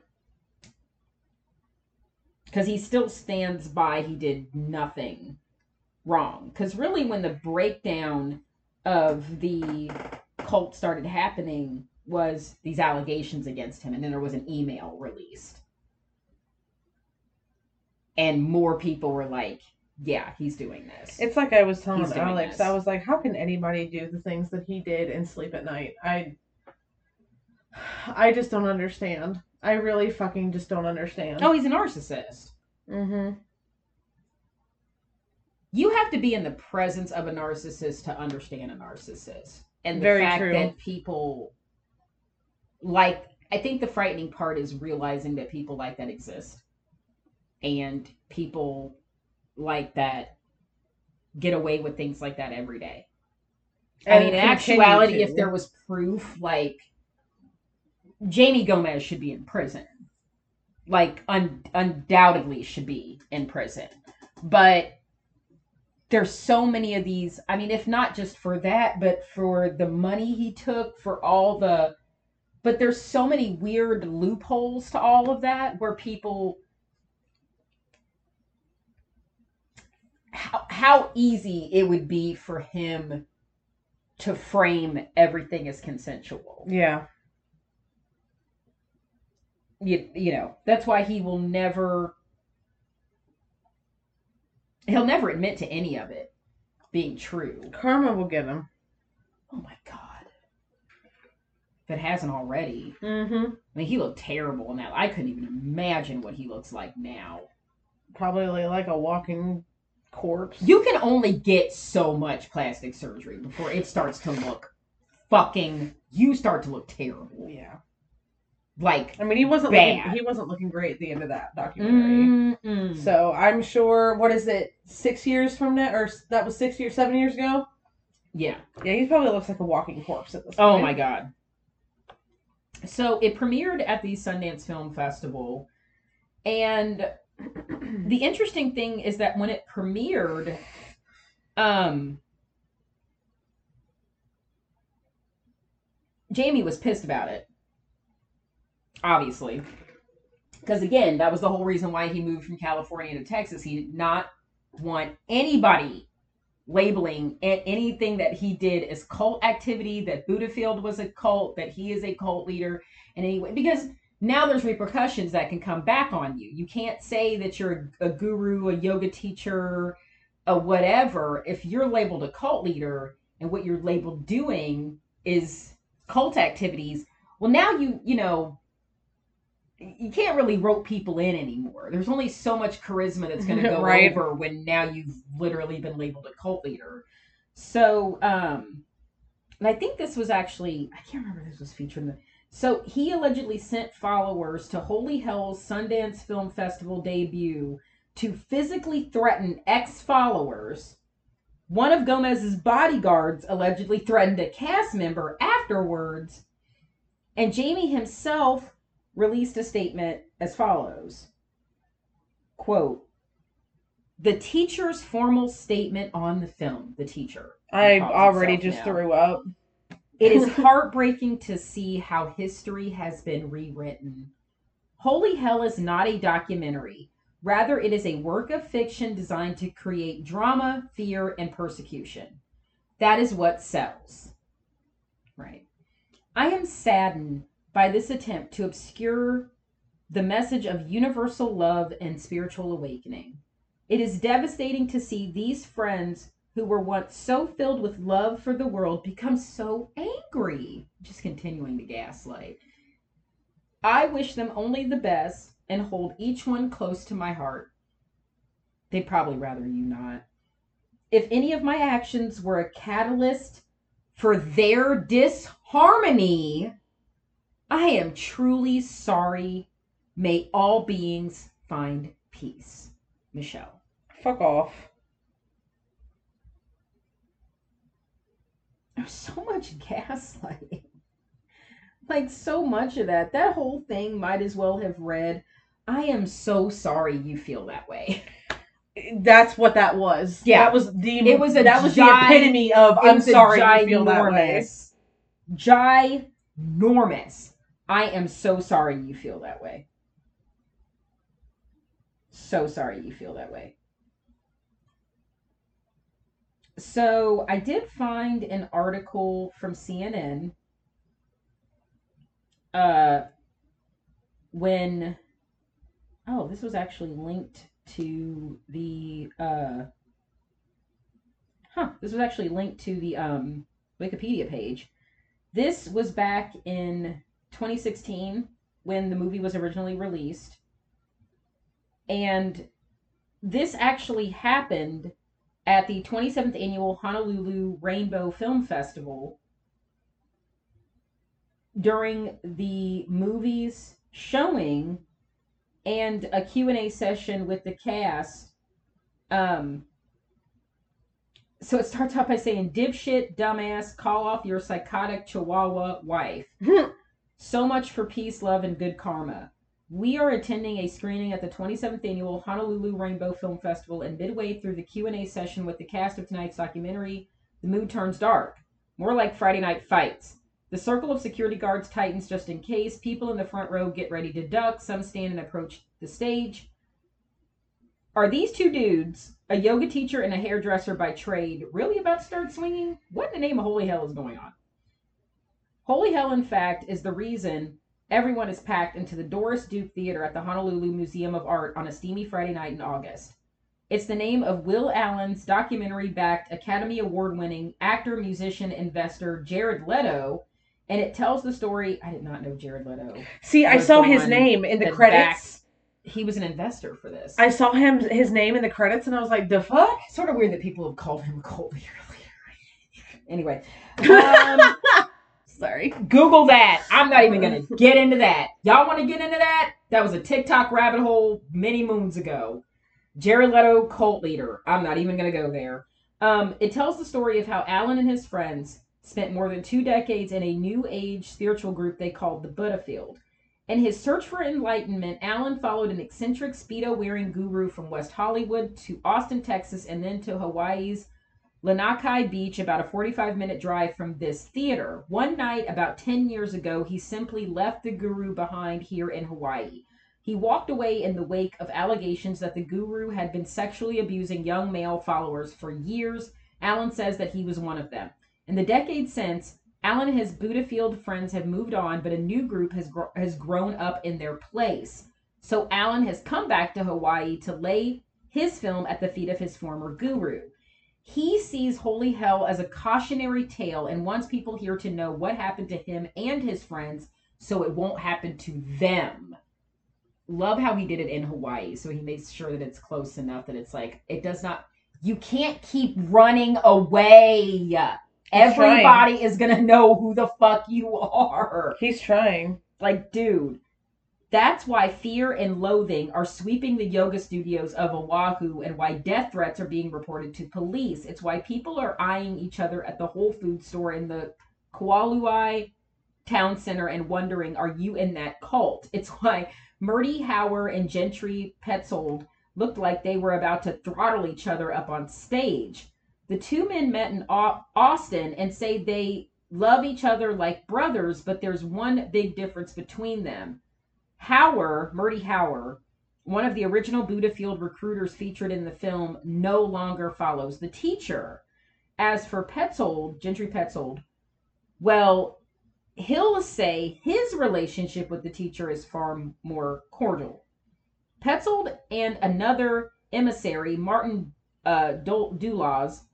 because he still stands by he did nothing wrong. Because really, when the breakdown of the cult started happening, was these allegations against him, and then there was an email released, and more people were like, "Yeah, he's doing this." It's like I was telling Alex. this. I was like, how can anybody do the things that he did and sleep at night? I I just don't understand. I really fucking just don't understand. oh, he's a narcissist. Mm-hmm. You have to be in the presence of a narcissist to understand a narcissist. And the Very fact true. that people like i think the frightening part is realizing that people like that exist. And people like that get away with things like that every day. I mean in actuality if there was proof like jamie gomez should be in prison. Like un- undoubtedly should be in prison. But there's so many of these i mean if not just for that but for the money he took for all the but there's so many weird loopholes to all of that where people how, how easy it would be for him to frame everything as consensual Yeah. you, you know that's why he will never he'll never admit to any of it being true Karma will get him. oh my god if it hasn't already Mm-hmm. i mean he looked terrible in that i couldn't even imagine what he looks like now Probably like a walking corpse. you can only get so much plastic surgery before it starts to look fucking you start to look terrible Yeah. Like I mean, he wasn't looking, he wasn't looking great at the end of that documentary. mm-mm. So I'm sure. What is it? Six years from now, or that was six years, seven years ago. yeah Yeah, he probably looks like a walking corpse at this point. Oh point. my god. So it premiered at the Sundance Film Festival. And the interesting thing is that when it premiered, um Jamie was pissed about it. Obviously. Because again, that was the whole reason why he moved from California to Texas. He did not want anybody labeling anything that he did as cult activity, that Buddhafield was a cult, that he is a cult leader in any way. Because now there's repercussions that can come back on you. You can't say that you're a, a guru, a yoga teacher, a whatever, if you're labeled a cult leader and what you're labeled doing is cult activities. Well, now you, you know, you can't really rope people in anymore. There's only so much charisma that's going to go Right. over when now you've literally been labeled a cult leader. So, um, and I think this was actually I can't remember if this was featured in the. So he allegedly sent followers to Holy Hell's Sundance Film Festival debut to physically threaten ex-followers. One of Gomez's bodyguards allegedly threatened a cast member afterwards, and Jamie himself released a statement as follows. Quote the teacher's formal statement on the film the teacher I already just now. threw up. it is heartbreaking to see how history has been rewritten. Holy hell is not a documentary. Rather it is a work of fiction designed to create drama fear and persecution. That is what sells. Right. I am saddened by this attempt to obscure the message of universal love and spiritual awakening. It is devastating to see these friends who were once so filled with love for the world become so angry, just continuing to gaslight. I wish them only the best and hold each one close to my heart. They'd probably rather you not. If any of my actions were a catalyst for their disharmony, I am truly sorry. May all beings find peace. Michelle. Fuck off. There's so much gaslighting. Like, so much of that. That whole thing might as well have read, I am so sorry you feel that way. That's what that was. Yeah. that was the. It was a that was gi- the epitome of I'm sorry you feel that way. ginormous, Ginormous. I am so sorry you feel that way. So sorry you feel that way. So I did find an article from CNN. Uh, when oh, this was actually linked to the uh, huh, this was actually linked to the um Wikipedia page. This was back in 2016 when the movie was originally released. And this actually happened at the 27th annual Honolulu Rainbow Film Festival during the movie's showing and a Q&A session with the cast um so it starts off by saying dipshit dumbass call off your psychotic chihuahua wife so much for peace love and good karma. We are attending a screening at the 27th annual honolulu rainbow film festival and midway through the q&a session with the cast of tonight's documentary the mood turns dark more like friday night fights. The circle of security guards tightens just in case. People in the front row get ready to duck. Some stand and approach the stage. Are these two dudes, a yoga teacher and a hairdresser by trade, really about to start swinging? What in the name of holy hell is going on? Holy hell, in fact, is the reason everyone is packed into the Doris Duke Theater at the Honolulu Museum of Art on a steamy Friday night in August. It's the name of Will Allen's documentary backed Academy Award winning actor, musician, investor Jared Leto, and it tells the story. I did not know Jared Leto. See, I saw his name in the credits. He was an investor for this. I saw him his name in the credits, and I was like, "The fuck." sort of weird that people have called him a cult leader. anyway, um, Sorry. Google that. I'm not even gonna get into that. Y'all want to get into that? That was a TikTok rabbit hole many moons ago. Jared Leto, cult leader. I'm not even gonna go there. Um, it tells the story of how Alan and his friends spent more than two decades in a new age spiritual group they called the Buddha Field. In his search for enlightenment, Alan followed an eccentric Speedo wearing guru from West Hollywood to Austin, Texas, and then to Hawaii's Lanikai Beach, about a 45 minute drive from this theater. One night, about 10 years ago, he simply left the guru behind here in Hawaii. He walked away in the wake of allegations that the guru had been sexually abusing young male followers for years. Alan says that he was one of them. In the decades since, Alan and his Buddha Field friends have moved on, but a new group has gr- has grown up in their place. So Alan has come back to Hawaii to lay his film at the feet of his former guru. He sees Holy Hell as a cautionary tale and wants people here to know what happened to him and his friends so it won't happen to them. love how he did it in Hawaii. So he makes sure that it's close enough that it's like it does not. You can't keep running away. Everybody is gonna know who the fuck you are. He's trying. Like, dude. That's why fear and loathing are sweeping the yoga studios of Oahu and why death threats are being reported to police. It's why people are eyeing each other at the Whole Food store in the Kailua town center and wondering, are you in that cult? It's why Murdy Hauer and Gentry Petzold looked like they were about to throttle each other up on stage. The two men met in Austin and say they love each other like brothers, but there's one big difference between them. Hauer, Murdy Hauer, one of the original Buddha Field recruiters featured in the film, no longer follows the teacher. As for Petzold, Gentry Petzold, well, he'll say his relationship with the teacher is far more cordial. Petzold and another emissary, Martin uh, Dulaws,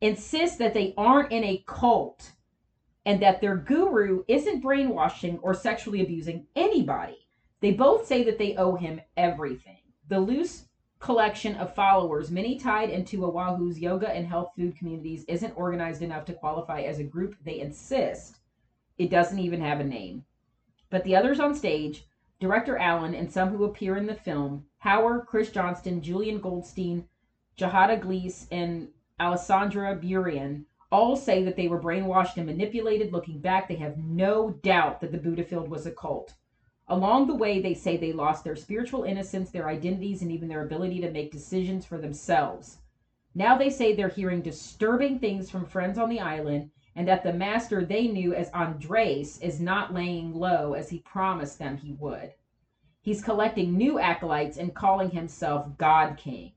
insist that they aren't in a cult and that their guru isn't brainwashing or sexually abusing anybody. They both say that they owe him everything. The loose collection of followers, many tied into Oahu's yoga and health food communities, isn't organized enough to qualify as a group. They insist it doesn't even have a name. But the others on stage, director Allen, and some who appear in the film, Hauer, Chris Johnston, Julian Goldstein, Jahada Gleese, and Alessandra Burian, all say that they were brainwashed and manipulated. Looking back, they have no doubt that the Buddha Field was a cult. Along the way, they say they lost their spiritual innocence, their identities, and even their ability to make decisions for themselves. Now they say they're hearing disturbing things from friends on the island, and that the master they knew as Andreas is not laying low as he promised them he would. He's collecting new acolytes and calling himself God King.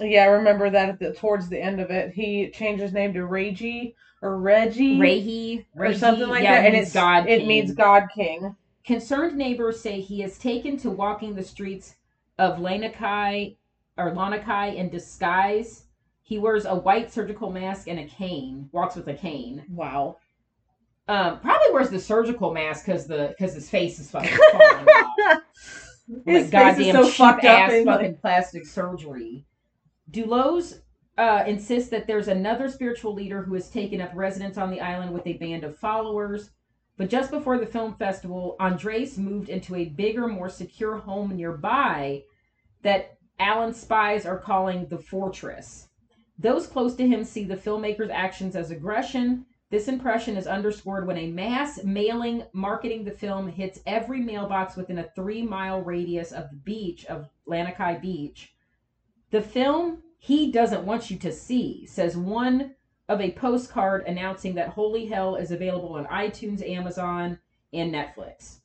Yeah, I remember that at the, towards the end of it. He changed his name to Reggie or Reggie. Rehi, or something like yeah, that. And it's God It King. means God King. Concerned neighbors say he has taken to walking the streets of Lanikai or Lanikai in disguise. He wears a white surgical mask and a cane. Walks with a cane. Wow. Um, probably wears the surgical mask because the because his face is fucking his like goddamn so cheap ass fucking like... plastic surgery. Dulos uh, insists that there's another spiritual leader who has taken up residence on the island with a band of followers. But just before the film festival, Andreas moved into a bigger, more secure home nearby that Allen's spies are calling the Fortress. Those close to him see the filmmaker's actions as aggression. This impression is underscored when a mass mailing marketing the film hits every mailbox within a three mile radius of the beach of Lanikai Beach. The film he doesn't want you to see, says one of a postcard announcing that Holy Hell is available on iTunes, Amazon, and Netflix.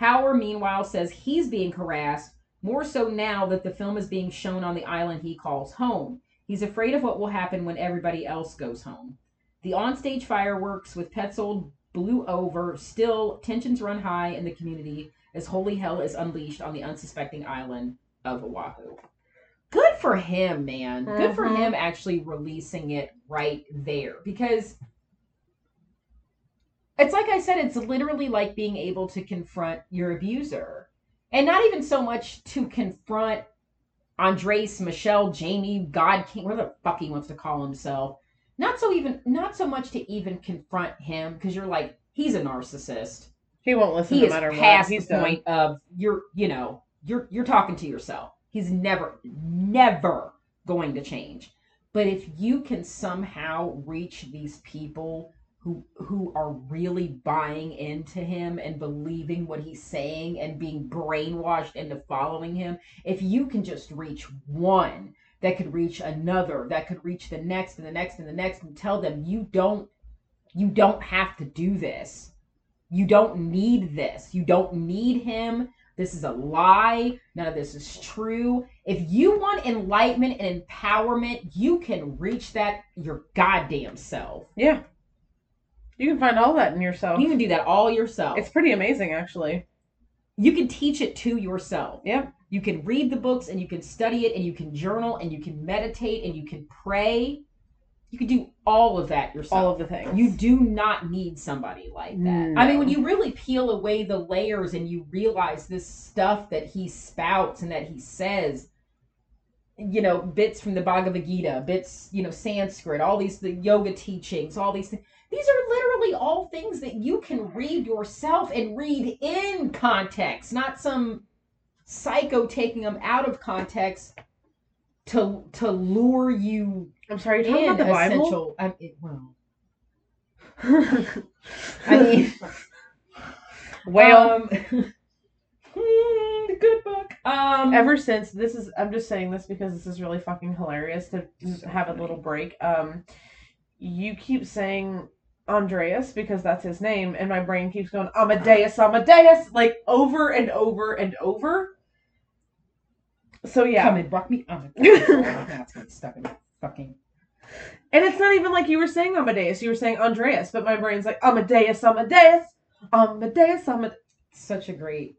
Hauer, meanwhile, says he's being harassed, more so now that the film is being shown on the island he calls home. He's afraid of what will happen when everybody else goes home. The onstage fireworks with Petzold blew over. Still, tensions run high in the community as Holy Hell is unleashed on the unsuspecting island of Oahu good for him, man. Mm-hmm. Good for mm-hmm. him actually releasing it right there because it's like I said, it's literally like being able to confront your abuser. And not even so much to confront Andreas, Michelle, Jamie, God King, whatever the fuck he wants to call himself. Not so even not so much to even confront him, because you're like, he's a narcissist. He won't listen he no matter past what. He's the done. point of you're you know, you're you're talking to yourself. He's never, never going to change. But if you can somehow reach these people who who are really buying into him and believing what he's saying and being brainwashed into following him, if you can just reach one that could reach another, that could reach the next and the next and the next and tell them you don't you don't have to do this. You don't need this. You don't need him this is a lie. None of this is true. If you want enlightenment and empowerment, you can reach that your goddamn self. Yeah. You can find all that in yourself. You can do that all yourself. It's pretty amazing, actually. You can teach it to yourself. Yeah. You can read the books and you can study it and you can journal and you can meditate and you can pray. You could do all of that yourself. All of the things. You do not need somebody like that. I mean, when you really peel away the layers and you realize this stuff that he spouts and that he says, you know, bits from the Bhagavad Gita, bits, you know, Sanskrit, all these the yoga teachings, all these things. These are literally all things that you can read yourself and read in context, not some psycho taking them out of context to to lure you I'm sorry, you're talking in about the Bible? essential. I, it, well, I mean, well, um, hmm, good book. Um, ever since this is I'm just saying this because this is really fucking hilarious to have a little break. Um you keep saying Andreas because that's his name and my brain keeps going Amadeus Amadeus like over and over and over. So yeah. come and rock me. Oh, now it's getting stuck in my fucking. And it's not even like you were saying Amadeus, you were saying Andreas, but my brain's like Amadeus Amadeus Amadeus Amadeus Such a great.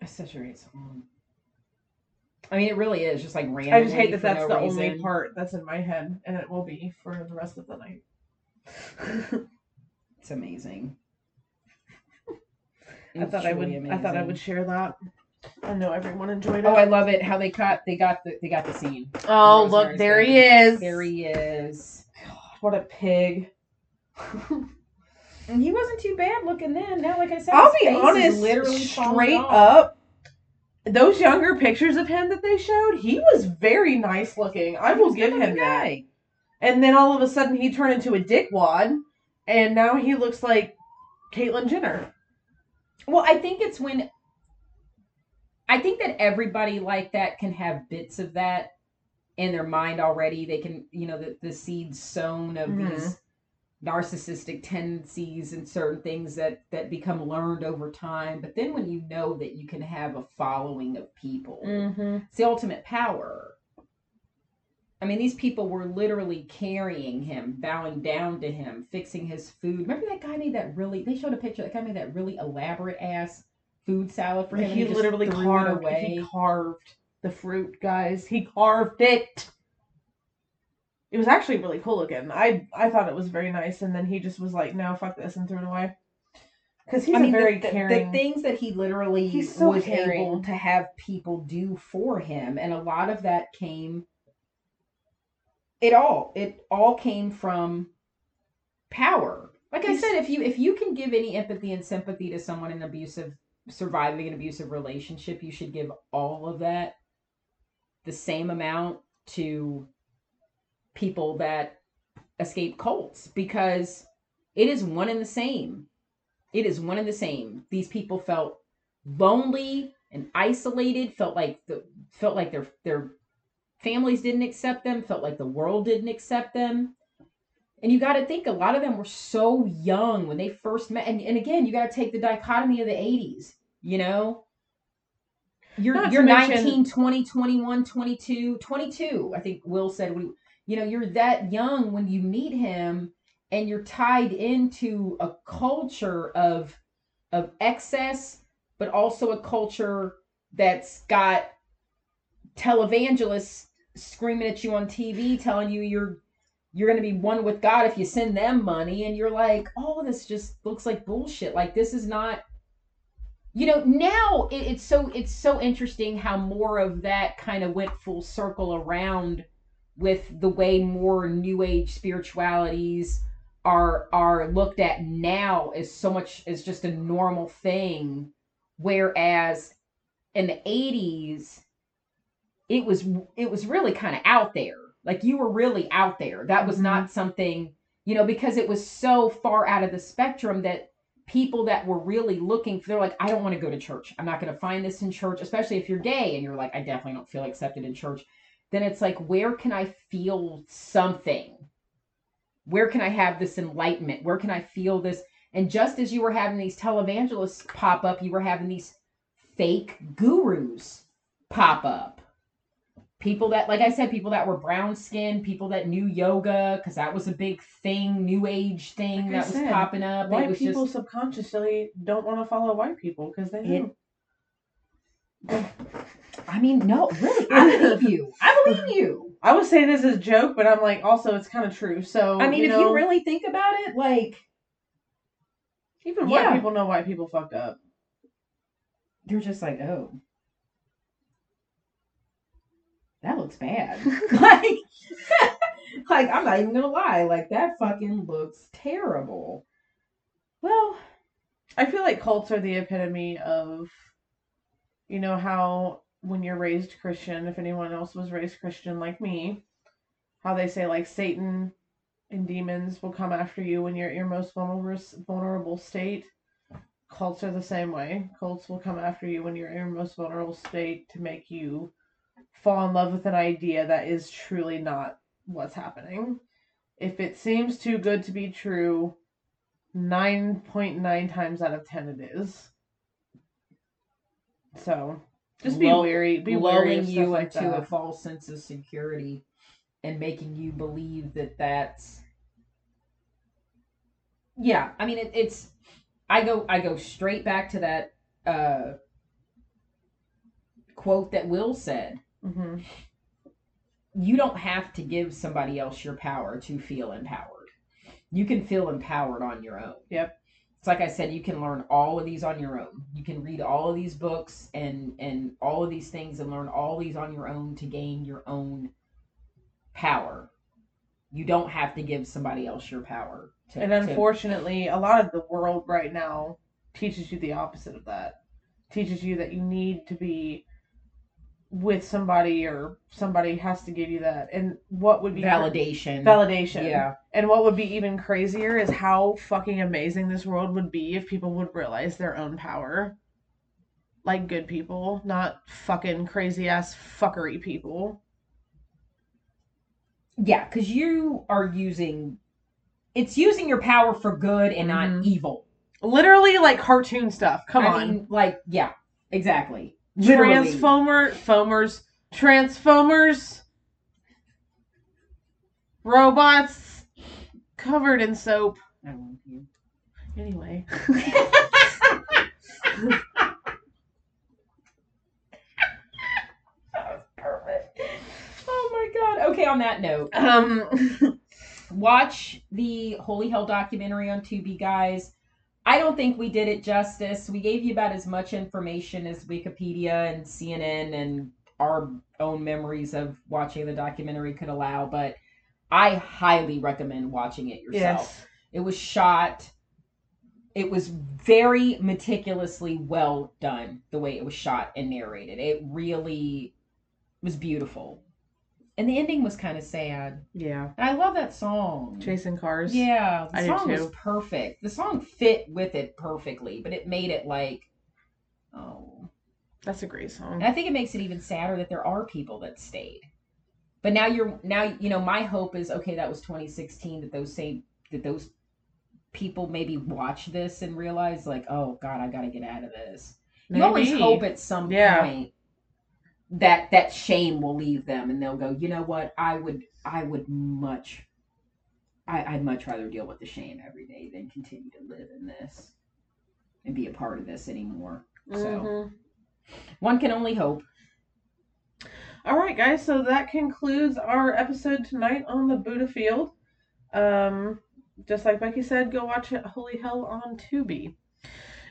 It's such a great song. I mean, it really is just like random. I just hate that that's no the only part that's in my head and it will be for the rest of the night. It's amazing. I thought I would. truly I thought I would share that. I know everyone enjoyed oh, it. Oh, I love it how they cut. They got the. They got the scene. Oh, Rosemary's look, there he Baby. is. There he is. What a pig. And he wasn't too bad looking then. Now, like I said, I'll his be face is honest. literally straight up, those younger pictures of him that they showed, he was very nice looking. I will give good him that. And then all of a sudden, he turned into a dickwad, and now he looks like Caitlyn Jenner. Well, I think it's when I think that everybody like that can have bits of that in their mind already. They can, you know, the, the seeds sown of Mhm. these narcissistic tendencies and certain things that that become learned over time. But then when you know that you can have a following of people, Mm-hmm. it's the ultimate power. I mean, these people were literally carrying him, bowing down to him, fixing his food. Remember that guy made that really? They showed a picture. That guy made that really elaborate ass food salad for him. and He literally carved. away. He carved the fruit, guys. He carved it. It was actually really cool looking. I I thought it was very nice, and then he just was like, "No, fuck this," and threw it away. Because he's I mean, a very the, caring. the things that he literally He's so was caring. able to have people do for him, and a lot of that came. It all it all came from power. Like I said, if you if you can give any empathy and sympathy to someone in abusive surviving an abusive relationship, you should give all of that the same amount to people that escape cults because it is one and the same. It is one and the same. These people felt lonely and isolated, felt like the felt like their their families didn't accept them, felt like the world didn't accept them. And you got to think a lot of them were so young when they first met. And, and again, you got to take the dichotomy of the 80s, you know? You're, Not you're mention- 19, 20, 21, 22, 22. I think Will said, when he- you know, you're that young when you meet him and you're tied into a culture of of excess, but also a culture that's got televangelists screaming at you on TV telling you you're you're going to be one with God if you send them money and you're like all of this just looks like bullshit like this is not you know now it, it's so it's so interesting how more of that kind of went full circle around with the way more new age spiritualities are are looked at now as so much as just a normal thing. Whereas in the 80s it was it was really kind of out there. Like you were really out there. That was Mhm. not something you know because it was so far out of the spectrum that people that were really looking they're like i don't want to go to church. I'm not going to find this in church especially if you're gay and you're like i definitely don't feel accepted in church then it's like where can i feel something? Where can i have this enlightenment? Where can i feel this? And just as you were having these televangelists pop up you were having these fake gurus pop up people that like i said people that were brown skinned people that knew yoga because that was a big thing new age thing Like that was popping up it White people just subconsciously don't want to follow white people because they It- i mean no really i believe you i believe you I was saying this as a joke, but I'm like, also it's kind of true. So I mean, you if know, you really think about it, like even white yeah. people know white people fucked up. they're just like, oh, that looks bad. like, like I'm not even gonna lie, like that fucking looks terrible. Well, I feel like cults are the epitome of, you know, how when you're raised Christian, if anyone else was raised Christian like me, how they say like Satan and demons will come after you when you're at your most vulnerable vulnerable state. Cults are the same way. Cults will come after you when you're in your most vulnerable state to make you fall in love with an idea that is truly not what's happening. If it seems too good to be true, 9.9 times out of 10 it is. So, just be Lull- wary. Be wary of you like into a false sense of security and making you believe that that's yeah i mean it, it's i go i go straight back to that uh quote that will said Mhm. you don't have to give somebody else your power to feel empowered you can feel empowered on your own Yep. it's like i said you can learn all of these on your own you can read all of these books and and all of these things and learn all these on your own to gain your own power you don't have to give somebody else your power to, And to- unfortunately, a lot of the world right now teaches you the opposite of that. Teaches you that you need to be with somebody or somebody has to give you that. And what would be validation validation. yeah And what would be even crazier is how fucking amazing this world would be if people would realize their own power. Like good people, not fucking crazy ass fuckery people. yeah because you are using it's using your power for good and Mhm. not evil Literally like cartoon stuff. Come I on. mean, like yeah exactly Literally. Transformer, foamers, transformers, robots covered in soap. I love you. Anyway, perfect. Oh my god. Okay, on that note, um, watch the Holy Hell documentary on Tubi, guys. I don't think we did it justice. We gave you about as much information as Wikipedia and CNN and our own memories of watching the documentary could allow, but I highly recommend watching it yourself. yes, It was shot. It was very meticulously well done the way it was shot and narrated. It really was beautiful. And the ending was kind of sad. yeah, And I love that song. chasing cars. Yeah, the I song was perfect. The song fit with it perfectly, but it made it like, oh. that's a great song. And I think it makes it even sadder that there are people that stayed. But now you're now you know my hope is okay that was 2016 that those same that those people maybe watch this and realize like oh god I got to get out of this. You always hope at some Yeah. point that that shame will leave them and they'll go you know what I would I would much I, I'd much rather deal with the shame every day than continue to live in this and be a part of this anymore. So Mhm. one can only hope. All right, guys. So that concludes our episode tonight on the Buddha Field. Um, just like Becky said, go watch it, Holy Hell on Tubi.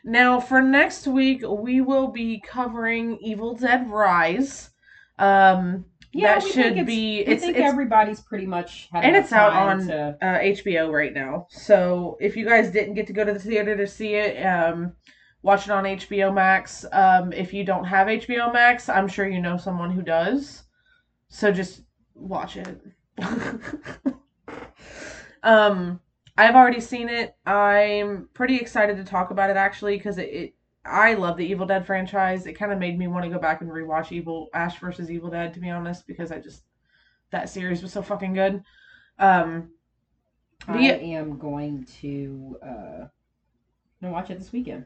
Now, for next week, we will be covering Evil Dead Rise. Um, Yeah, that we should think it's- be. I It's think it's everybody's pretty much had and it's out on to- uh, HBO right now. So if you guys didn't get to go to the theater to see it, um, watch it on HBO Max. Um, if you don't have HBO Max, I'm sure you know someone who does. So just watch it. um, I've already seen it. I'm pretty excited to talk about it actually because it, it. I love the Evil Dead franchise. It kind of made me want to go back and rewatch Evil Ash versus Evil Dead to be honest because I just that series was so fucking good. Um, I yeah, am going to uh watch it this weekend.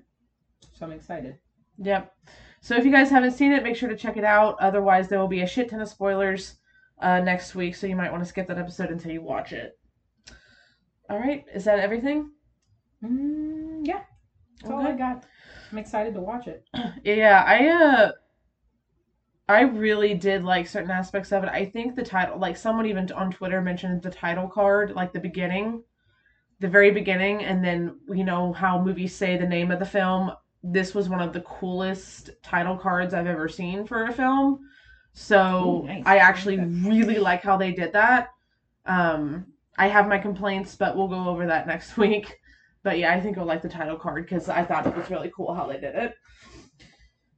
So I'm excited. Yep. So if you guys haven't seen it, make sure to check it out. Otherwise, there will be a shit ton of spoilers uh, next week, so you might want to skip that episode until you watch it. All right, is that everything? Mm, yeah, that's all I got. I'm excited to watch it. Yeah, I uh, I really did like certain aspects of it. I think the title, like someone even on Twitter mentioned the title card, like the beginning, the very beginning, and then you know how movies say the name of the film. This was one of the coolest title cards I've ever seen for a film. So Ooh, nice. I actually really like how they did that. Um, I have my complaints, but we'll go over that next week. But yeah, I think I'll like the title card because I thought it was really cool how they did it.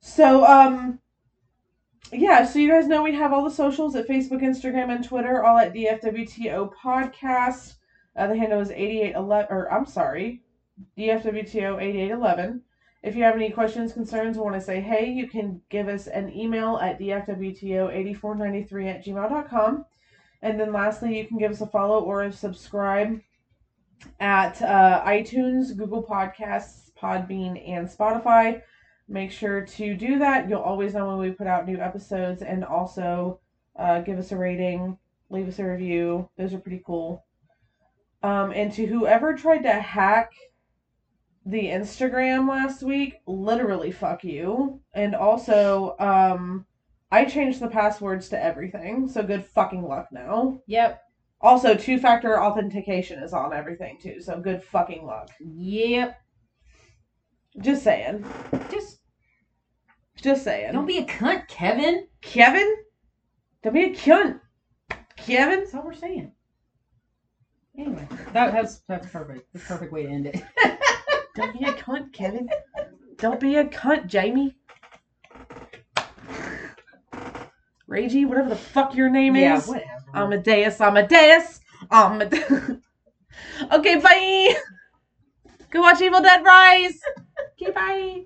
So, um, yeah, so you guys know we have all the socials at Facebook, Instagram, and Twitter, all at DFWTO Podcast. Uh, the handle is 8811, or I'm sorry, DFWTO 8811. If you have any questions, concerns, or want to say hey, you can give us an email at DFWTO8493 at gmail.com. And then lastly, you can give us a follow or a subscribe at uh, iTunes, Google Podcasts, Podbean, and Spotify. Make sure to do that. You'll always know when we put out new episodes, and also uh, give us a rating, leave us a review. Those are pretty cool. Um, and to whoever tried to hack the Instagram last week, literally fuck you. And also, um, I changed the passwords to everything, so good fucking luck now. Yep. Also, two factor authentication is on everything too, so good fucking luck. Yep. Just saying. Just Just saying. don't be a cunt, Kevin. Kevin? Don't be a cunt. Kevin? That's all we're saying. Anyway, that has that's perfect. That's a perfect way to end it. Don't be a cunt, Kevin. Don't be a cunt, Jamie. Ragey, whatever the fuck your name yeah, is. whatever. Amadeus, Amadeus, Amadeus. okay, bye. Go watch Evil Dead Rise. Okay, bye.